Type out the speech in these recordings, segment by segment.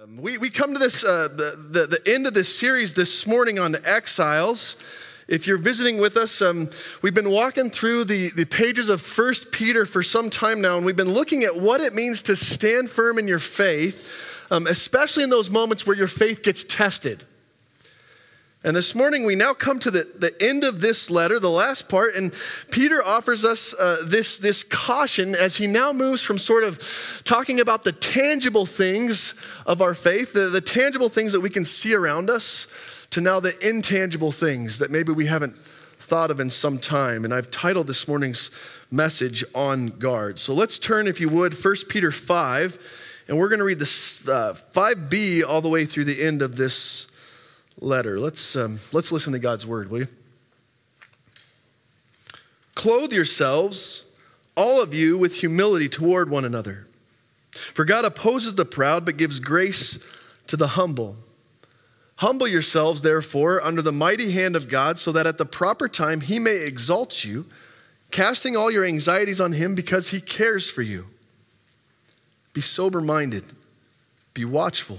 Um, we, we come to this, uh, the, the, the, end of this series this morning on exiles. If you're visiting with us, um, we've been walking through the, the pages of First Peter for some time now, and we've been looking at what it means to stand firm in your faith, um, especially in those moments where your faith gets tested. And this morning, we now come to the, the end of this letter, the last part, and Peter offers us uh, this, this caution as he now moves from sort of talking about the tangible things of our faith, the, the tangible things that we can see around us, to now the intangible things that maybe we haven't thought of in some time. And I've titled this morning's message On Guard. So let's turn, if you would, 1 Peter 5, and we're going to read this uh, 5b all the way through the end of this letter. Let's, um, let's listen to God's word, will you? Clothe yourselves, all of you, with humility toward one another. For God opposes the proud, but gives grace to the humble. Humble yourselves, therefore, under the mighty hand of God, so that at the proper time he may exalt you, casting all your anxieties on him because he cares for you. Be sober minded, be watchful.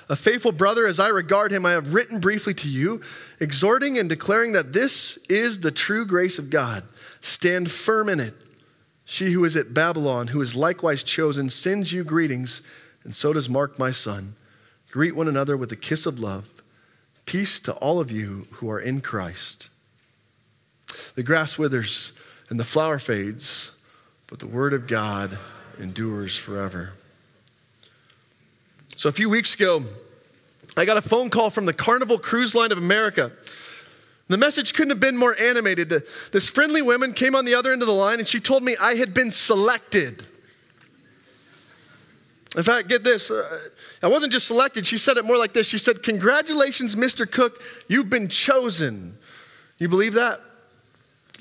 a faithful brother as I regard him, I have written briefly to you, exhorting and declaring that this is the true grace of God. Stand firm in it. She who is at Babylon, who is likewise chosen, sends you greetings, and so does Mark, my son. Greet one another with a kiss of love. Peace to all of you who are in Christ. The grass withers and the flower fades, but the word of God endures forever. So a few weeks ago, I got a phone call from the Carnival Cruise Line of America. The message couldn't have been more animated. This friendly woman came on the other end of the line and she told me I had been selected. In fact, get this uh, I wasn't just selected, she said it more like this. She said, Congratulations, Mr. Cook, you've been chosen. You believe that?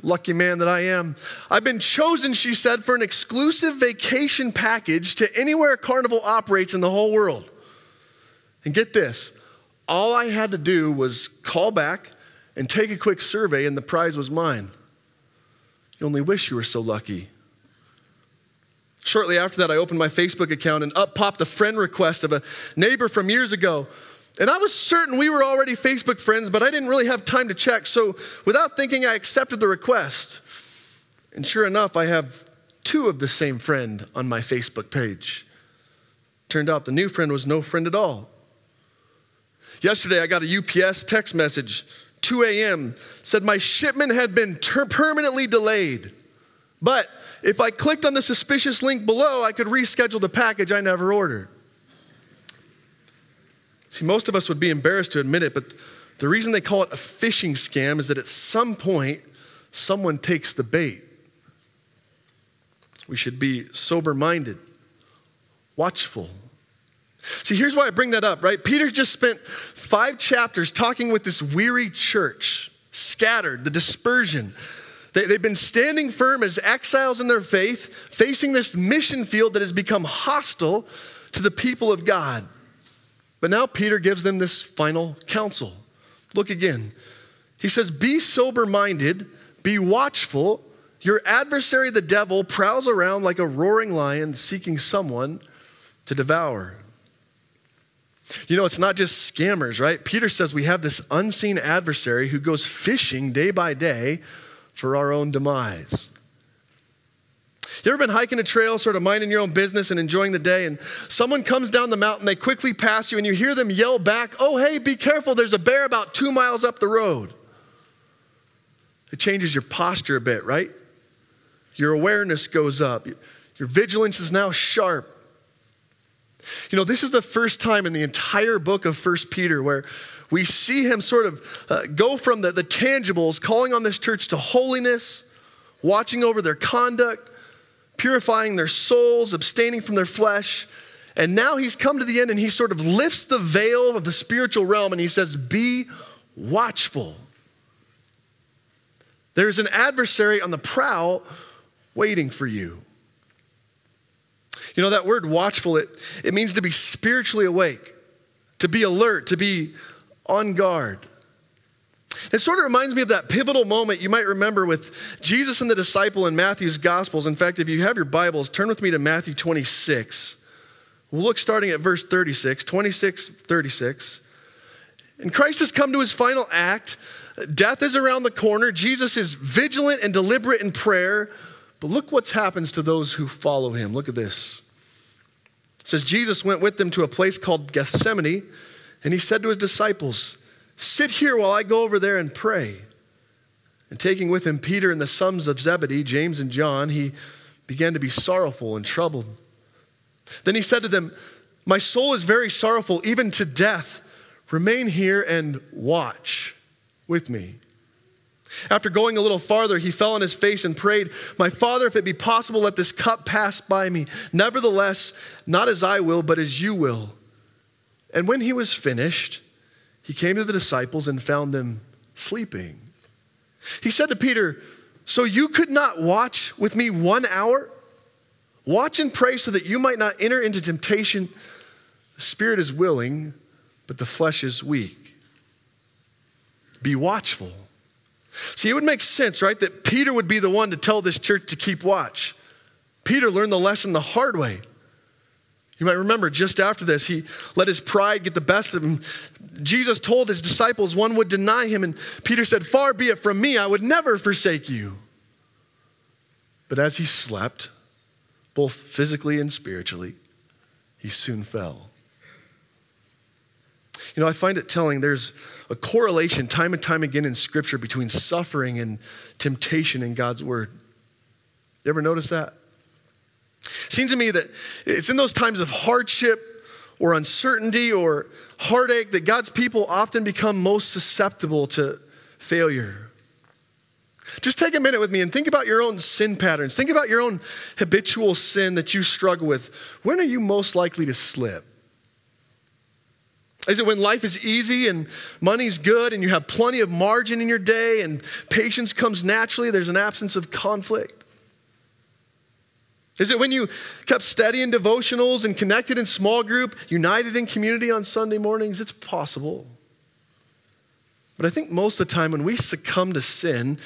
Lucky man that I am. I've been chosen, she said, for an exclusive vacation package to anywhere Carnival operates in the whole world. And get this all I had to do was call back and take a quick survey, and the prize was mine. You only wish you were so lucky. Shortly after that, I opened my Facebook account, and up popped a friend request of a neighbor from years ago and I was certain we were already Facebook friends, but I didn't really have time to check. So without thinking, I accepted the request. And sure enough, I have two of the same friend on my Facebook page. Turned out the new friend was no friend at all. Yesterday, I got a UPS text message, 2 a.m., said my shipment had been ter- permanently delayed. But if I clicked on the suspicious link below, I could reschedule the package I never ordered. See, most of us would be embarrassed to admit it, but the reason they call it a phishing scam is that at some point, someone takes the bait. We should be sober minded, watchful. See, here's why I bring that up, right? Peter just spent five chapters talking with this weary church, scattered, the dispersion. They, have been standing firm as exiles in their faith, facing this mission field that has become hostile to the people of God. But now Peter gives them this final counsel. Look again. He says, Be sober minded, be watchful. Your adversary, the devil, prowls around like a roaring lion seeking someone to devour. You know, it's not just scammers, right? Peter says we have this unseen adversary who goes fishing day by day for our own demise. You ever been hiking a trail, sort of minding your own business and enjoying the day, and someone comes down the mountain, they quickly pass you, and you hear them yell back, Oh, hey, be careful, there's a bear about two miles up the road. It changes your posture a bit, right? Your awareness goes up, your vigilance is now sharp. You know, this is the first time in the entire book of First Peter where we see him sort of uh, go from the, the tangibles, calling on this church to holiness, watching over their conduct, purifying their souls, abstaining from their flesh. And now he's come to the end and he sort of lifts the veil of the spiritual realm and he says, Be watchful. There's an adversary on the prowl waiting for you. You know, that word watchful, it, it means to be spiritually awake, to be alert, to be on guard. It sort of reminds me of that pivotal moment you might remember with Jesus and the disciple in Matthew's Gospels. In fact, if you have your Bibles, turn with me to Matthew 26. We'll look starting at verse 36, 26, 36. And Christ has come to his final act. Death is around the corner. Jesus is vigilant and deliberate in prayer. But look what happens to those who follow him. Look at this. It says, Jesus went with them to a place called Gethsemane, and he said to his disciples, Sit here while I go over there and pray. And taking with him Peter and the sons of Zebedee, James and John, he began to be sorrowful and troubled. Then he said to them, My soul is very sorrowful, even to death. Remain here and watch with me. After going a little farther, he fell on his face and prayed, My father, if it be possible, let this cup pass by me. Nevertheless, not as I will, but as you will. And when he was finished, he came to the disciples and found them sleeping. He said to Peter, So you could not watch with me one hour? Watch and pray so that you might not enter into temptation. The spirit is willing, but the flesh is weak. Be watchful. See, it would make sense, right, that Peter would be the one to tell this church to keep watch. Peter learned the lesson the hard way. You might remember just after this, he let his pride get the best of him. Jesus told his disciples one would deny him, and Peter said, Far be it from me, I would never forsake you. But as he slept, both physically and spiritually, he soon fell. You know, I find it telling there's a correlation time and time again in Scripture between suffering and temptation in God's Word. You ever notice that? Seems to me that it's in those times of hardship or uncertainty or heartache that God's people often become most susceptible to failure. Just take a minute with me and think about your own sin patterns. Think about your own habitual sin that you struggle with. When are you most likely to slip? Is it when life is easy and money's good and you have plenty of margin in your day and patience comes naturally? There's an absence of conflict. Is it when you kept steady in devotionals and connected in small group, united in community on Sunday mornings? It's possible. But I think most of the time when we succumb to sin,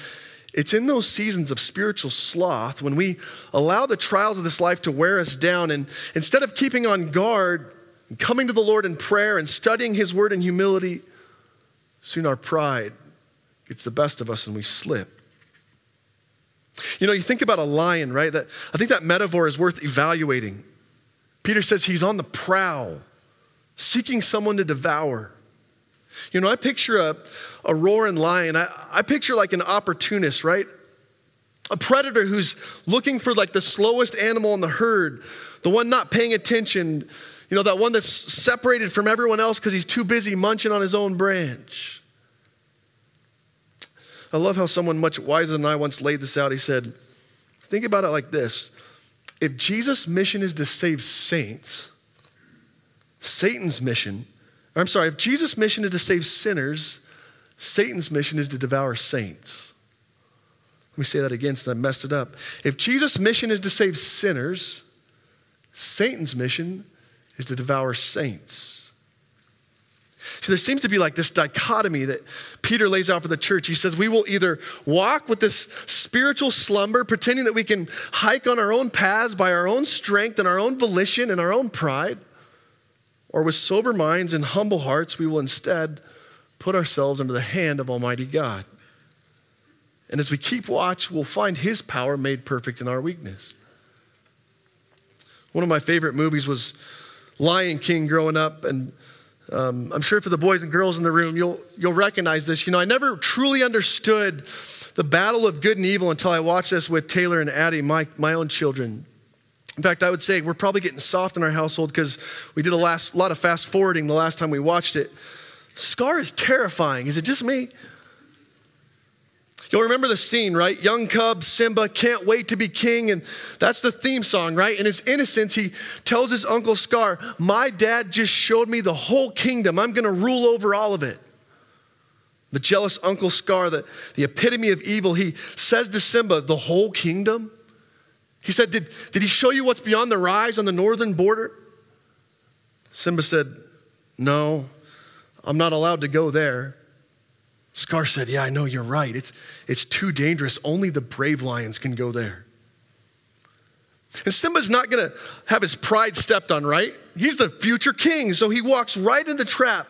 it's in those seasons of spiritual sloth when we allow the trials of this life to wear us down. And instead of keeping on guard and coming to the Lord in prayer and studying His word in humility, soon our pride gets the best of us and we slip. You know, you think about a lion, right? That, I think that metaphor is worth evaluating. Peter says he's on the prowl, seeking someone to devour. You know, I picture a, a roaring lion. I, I picture like an opportunist, right? A predator who's looking for like the slowest animal in the herd, the one not paying attention, you know, that one that's separated from everyone else because he's too busy munching on his own branch. I love how someone much wiser than I once laid this out. He said, Think about it like this if Jesus' mission is to save saints, Satan's mission I'm sorry, if Jesus' mission is to save sinners, Satan's mission is to devour saints. Let me say that again since I messed it up. If Jesus' mission is to save sinners, Satan's mission is to devour saints. So there seems to be like this dichotomy that Peter lays out for the church. He says, We will either walk with this spiritual slumber, pretending that we can hike on our own paths by our own strength and our own volition and our own pride or with sober minds and humble hearts, we will instead put ourselves under the hand of Almighty God. And as we keep watch, we'll find His power made perfect in our weakness. One of my favorite movies was Lion King growing up, and um, I'm sure for the boys and girls in the room, you'll, you'll recognize this. You know, I never truly understood the battle of good and evil until I watched this with Taylor and Addie, my, my own children. In fact, I would say we're probably getting soft in our household because we did a last, lot of fast forwarding the last time we watched it. Scar is terrifying. Is it just me? You You'll remember the scene, right? Young cub, Simba, can't wait to be king. And that's the theme song, right? In his innocence, he tells his uncle Scar, My dad just showed me the whole kingdom. I'm going to rule over all of it. The jealous Uncle Scar, the, the epitome of evil, he says to Simba, The whole kingdom? He said, did, did he show you what's beyond the rise on the northern border? Simba said, No, I'm not allowed to go there. Scar said, Yeah, I know you're right. It's, it's too dangerous. Only the brave lions can go there. And Simba's not gonna have his pride stepped on, right? He's the future king. So he walks right in the trap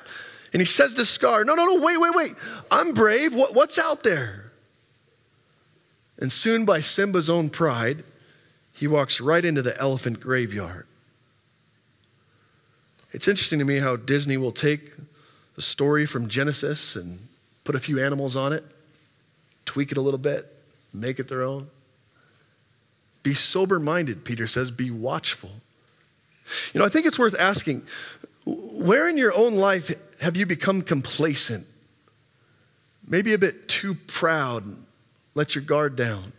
and he says to Scar, No, no, no, wait, wait, wait. I'm brave. What, what's out there? And soon, by Simba's own pride, he walks right into the elephant graveyard. It's interesting to me how Disney will take the story from Genesis and put a few animals on it, tweak it a little bit, make it their own. Be sober minded, Peter says, be watchful. You know, I think it's worth asking where in your own life have you become complacent? Maybe a bit too proud, let your guard down.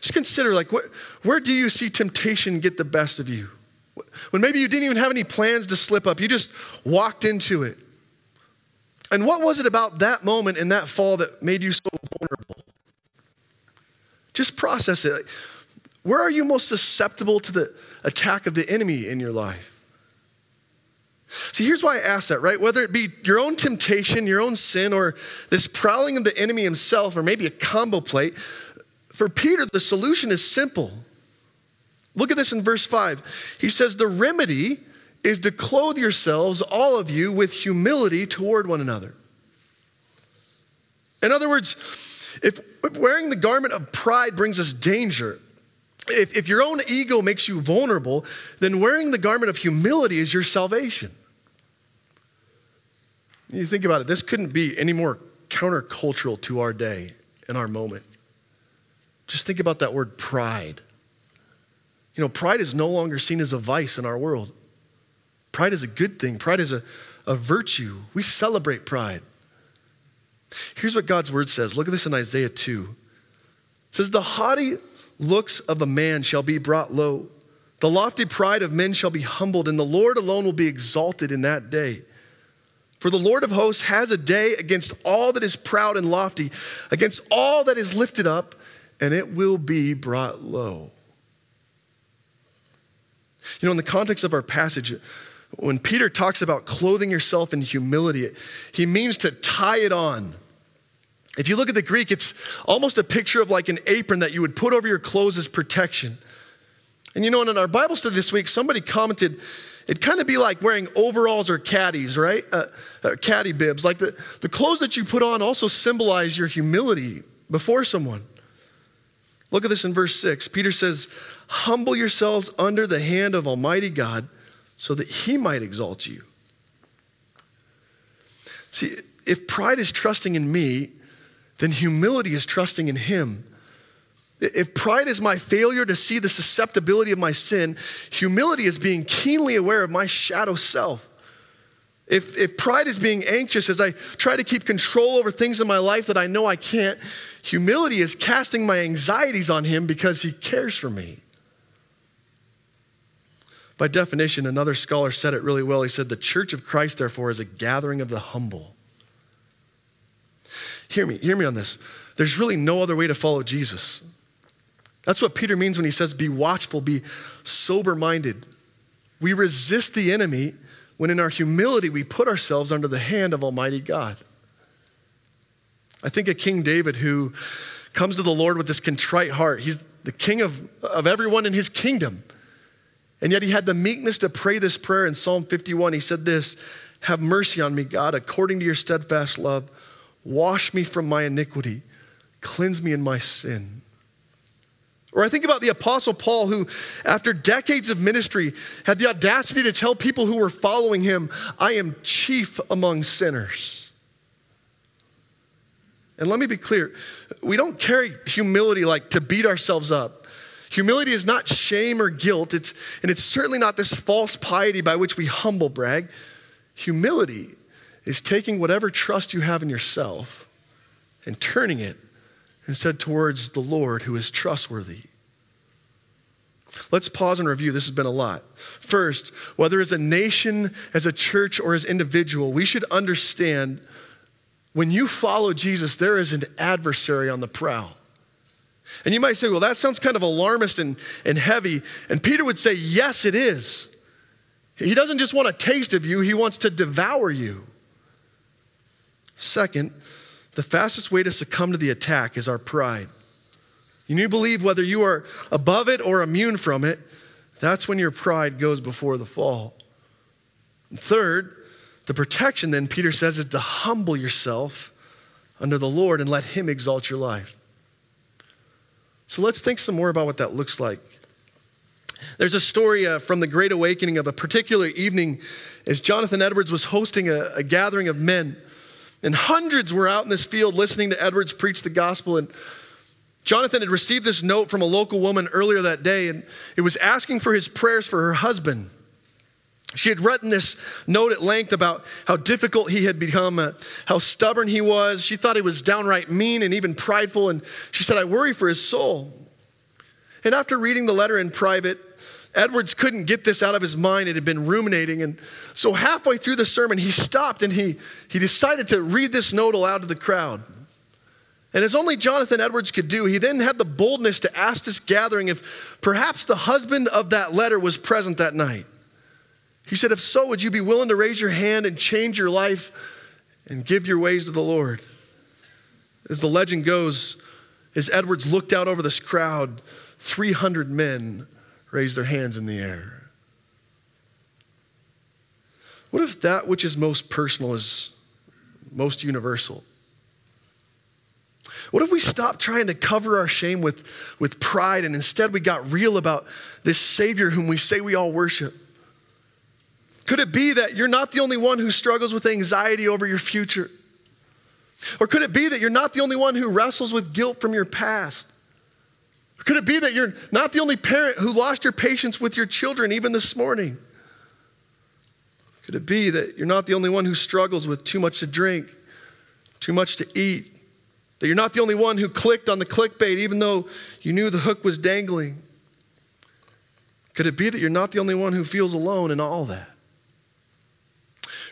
Just consider like what, where do you see temptation get the best of you? When maybe you didn't even have any plans to slip up, you just walked into it. And what was it about that moment in that fall that made you so vulnerable? Just process it. Where are you most susceptible to the attack of the enemy in your life? See, here's why I ask that, right? Whether it be your own temptation, your own sin, or this prowling of the enemy himself, or maybe a combo plate, for Peter, the solution is simple. Look at this in verse 5. He says, The remedy is to clothe yourselves, all of you, with humility toward one another. In other words, if wearing the garment of pride brings us danger, if, if your own ego makes you vulnerable, then wearing the garment of humility is your salvation. You think about it, this couldn't be any more countercultural to our day and our moment. Just think about that word pride. You know, pride is no longer seen as a vice in our world. Pride is a good thing, pride is a, a virtue. We celebrate pride. Here's what God's word says. Look at this in Isaiah 2. It says, The haughty looks of a man shall be brought low, the lofty pride of men shall be humbled, and the Lord alone will be exalted in that day. For the Lord of hosts has a day against all that is proud and lofty, against all that is lifted up, and it will be brought low. You know, in the context of our passage, when Peter talks about clothing yourself in humility, he means to tie it on. If you look at the Greek, it's almost a picture of like an apron that you would put over your clothes as protection. And you know, in our Bible study this week, somebody commented, it'd kind of be like wearing overalls or Carhartts, right? Uh, uh, Carhartt bibs. Like the, the clothes that you put on also symbolize your humility before someone. Look at this in verse 6. Peter says, Humble yourselves under the hand of Almighty God so that he might exalt you. See, if pride is trusting in me, then humility is trusting in him. If pride is my failure to see the susceptibility of my sin, humility is being keenly aware of my shadow self. If, if pride is being anxious as I try to keep control over things in my life that I know I can't, humility is casting my anxieties on him because he cares for me. By definition, another scholar said it really well. He said, The church of Christ, therefore, is a gathering of the humble. Hear me, hear me on this. There's really no other way to follow Jesus. That's what Peter means when he says, Be watchful, be sober minded. We resist the enemy when in our humility we put ourselves under the hand of Almighty God. I think of King David who comes to the Lord with this contrite heart. He's the king of, of everyone in his kingdom. And yet he had the meekness to pray this prayer in Psalm 51. He said this Have mercy on me, God, according to your steadfast love. Wash me from my iniquity, cleanse me in my sin. Or I think about the Apostle Paul, who, after decades of ministry, had the audacity to tell people who were following him, I am chief among sinners. And let me be clear we don't carry humility like to beat ourselves up. Humility is not shame or guilt, it's, and it's certainly not this false piety by which we humble brag. Humility is taking whatever trust you have in yourself and turning it instead towards the Lord who is trustworthy. Let's pause and review. This has been a lot. First, whether as a nation, as a church, or as individual, we should understand when you follow Jesus, there is an adversary on the prowl. And you might say, well, that sounds kind of alarmist and, and heavy. And Peter would say, yes, it is. He doesn't just want a taste of you, he wants to devour you. Second, the fastest way to succumb to the attack is our pride. You need to believe whether you are above it or immune from it, that's when your pride goes before the fall. And third, the protection, then, Peter says, is to humble yourself under the Lord and let Him exalt your life. So let's think some more about what that looks like. There's a story uh, from the Great Awakening of a particular evening as Jonathan Edwards was hosting a, a gathering of men. And hundreds were out in this field listening to Edwards preach the gospel. And Jonathan had received this note from a local woman earlier that day, and it was asking for his prayers for her husband. She had written this note at length about how difficult he had become, uh, how stubborn he was. She thought he was downright mean and even prideful, and she said, I worry for his soul. And after reading the letter in private, Edwards couldn't get this out of his mind. It had been ruminating. And so, halfway through the sermon, he stopped and he, he decided to read this note aloud to the crowd. And as only Jonathan Edwards could do, he then had the boldness to ask this gathering if perhaps the husband of that letter was present that night. He said, If so, would you be willing to raise your hand and change your life and give your ways to the Lord? As the legend goes, as Edwards looked out over this crowd, 300 men raised their hands in the air. What if that which is most personal is most universal? What if we stopped trying to cover our shame with, with pride and instead we got real about this Savior whom we say we all worship? Could it be that you're not the only one who struggles with anxiety over your future? Or could it be that you're not the only one who wrestles with guilt from your past? Could it be that you're not the only parent who lost your patience with your children even this morning? Could it be that you're not the only one who struggles with too much to drink, too much to eat, that you're not the only one who clicked on the clickbait even though you knew the hook was dangling. Could it be that you're not the only one who feels alone in all that?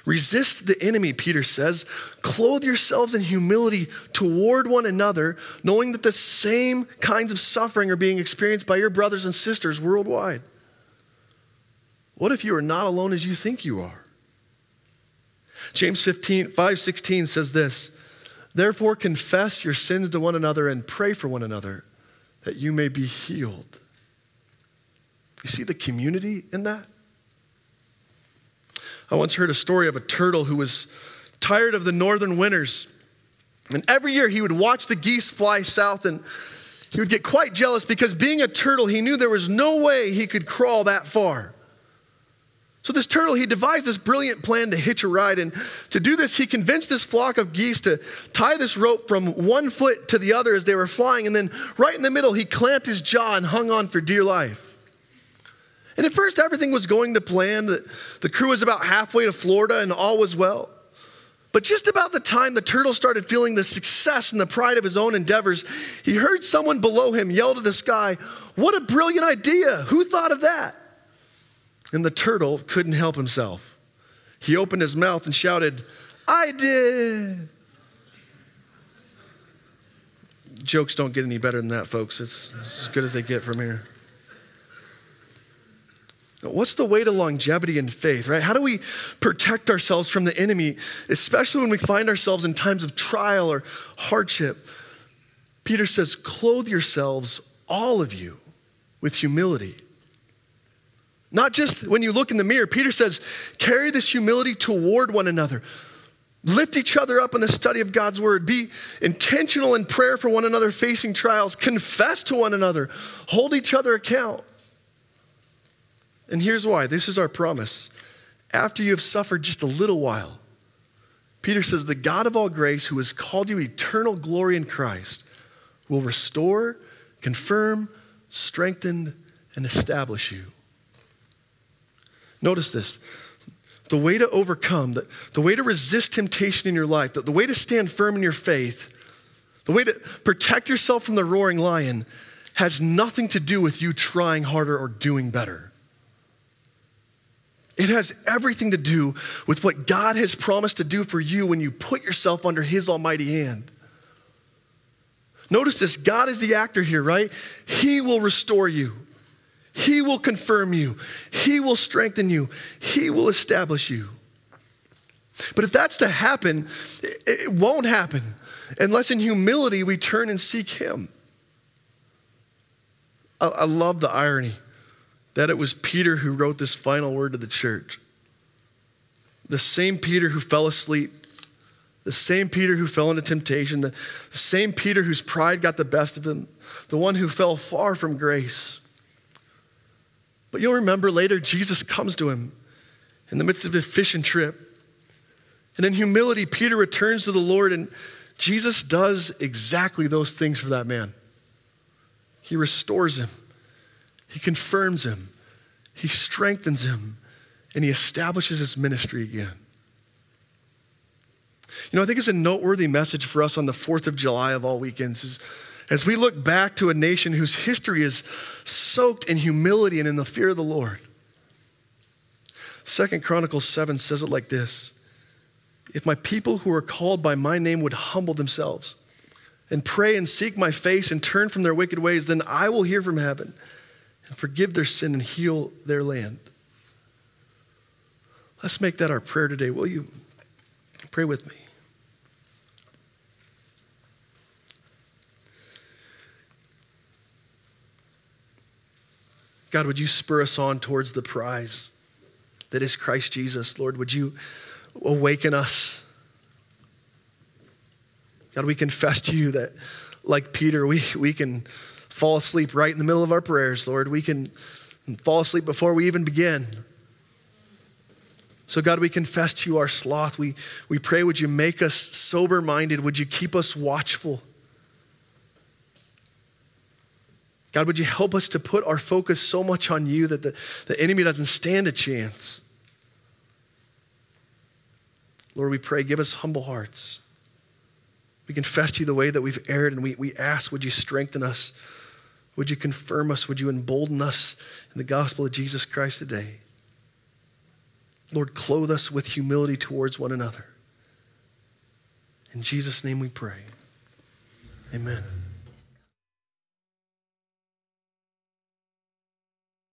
Resist the enemy, Peter says. Clothe yourselves in humility toward one another, knowing that the same kinds of suffering are being experienced by your brothers and sisters worldwide. What if you are not alone as you think you are? James 15, 5 16 says this Therefore, confess your sins to one another and pray for one another that you may be healed. You see the community in that? I once heard a story of a turtle who was tired of the northern winters. And every year he would watch the geese fly south and he would get quite jealous because being a turtle, he knew there was no way he could crawl that far. So, this turtle, he devised this brilliant plan to hitch a ride. And to do this, he convinced this flock of geese to tie this rope from one foot to the other as they were flying. And then, right in the middle, he clamped his jaw and hung on for dear life. And at first, everything was going to plan. The crew was about halfway to Florida, and all was well. But just about the time the turtle started feeling the success and the pride of his own endeavors, he heard someone below him yell to the sky, What a brilliant idea! Who thought of that? And the turtle couldn't help himself. He opened his mouth and shouted, I did. Jokes don't get any better than that, folks. It's as good as they get from here. What's the way to longevity in faith, right? How do we protect ourselves from the enemy, especially when we find ourselves in times of trial or hardship? Peter says, Clothe yourselves, all of you, with humility not just when you look in the mirror. Peter says, carry this humility toward one another. Lift each other up in the study of God's word. Be intentional in prayer for one another facing trials. Confess to one another. Hold each other account. And here's why this is our promise. After you have suffered just a little while, Peter says, The God of all grace, who has called you eternal glory in Christ, will restore, confirm, strengthen, and establish you. Notice this. The way to overcome, the, the way to resist temptation in your life, the, the way to stand firm in your faith The way to protect yourself from the roaring lion has nothing to do with you trying harder or doing better. It has everything to do with what God has promised to do for you when you put yourself under His almighty hand. Notice this God is the actor here, right? He will restore you, He will confirm you, He will strengthen you, He will establish you. But if that's to happen, it won't happen unless in humility we turn and seek Him. I, love the irony that it was Peter who wrote this final word to the church. The same Peter who fell asleep, the same Peter who fell into temptation, the, same Peter whose pride got the best of him, the one who fell far from grace. But you'll remember later, Jesus comes to him in the midst of a fishing trip. And in humility, Peter returns to the Lord, and Jesus does exactly those things for that man. He restores him. He confirms him, he strengthens him, and he establishes his ministry again. You know, I think it's a noteworthy message for us on the 4th of July of all weekends is as we look back to a nation whose history is soaked in humility and in the fear of the Lord. Second Chronicles 7 says it like this If my people who are called by my name would humble themselves and pray and seek my face and turn from their wicked ways, then I will hear from heaven and forgive their sin and heal their land. Let's make that our prayer today, will you? Pray with me. God, would you spur us on towards the prize that is Christ Jesus? Lord, would you awaken us? God, we confess to you that, like Peter, we, we can fall asleep right in the middle of our prayers, Lord. We can fall asleep before we even begin. So, God, we confess to you our sloth. We, we pray, would you make us sober minded? Would you keep us watchful? God, would you help us to put our focus so much on you that the, the enemy doesn't stand a chance? Lord, we pray, give us humble hearts. We confess to you the way that we've erred, and we, we ask, would you strengthen us? Would you confirm us? Would you embolden us in the gospel of Jesus Christ today? Lord, clothe us with humility towards one another. In Jesus' name we pray. Amen.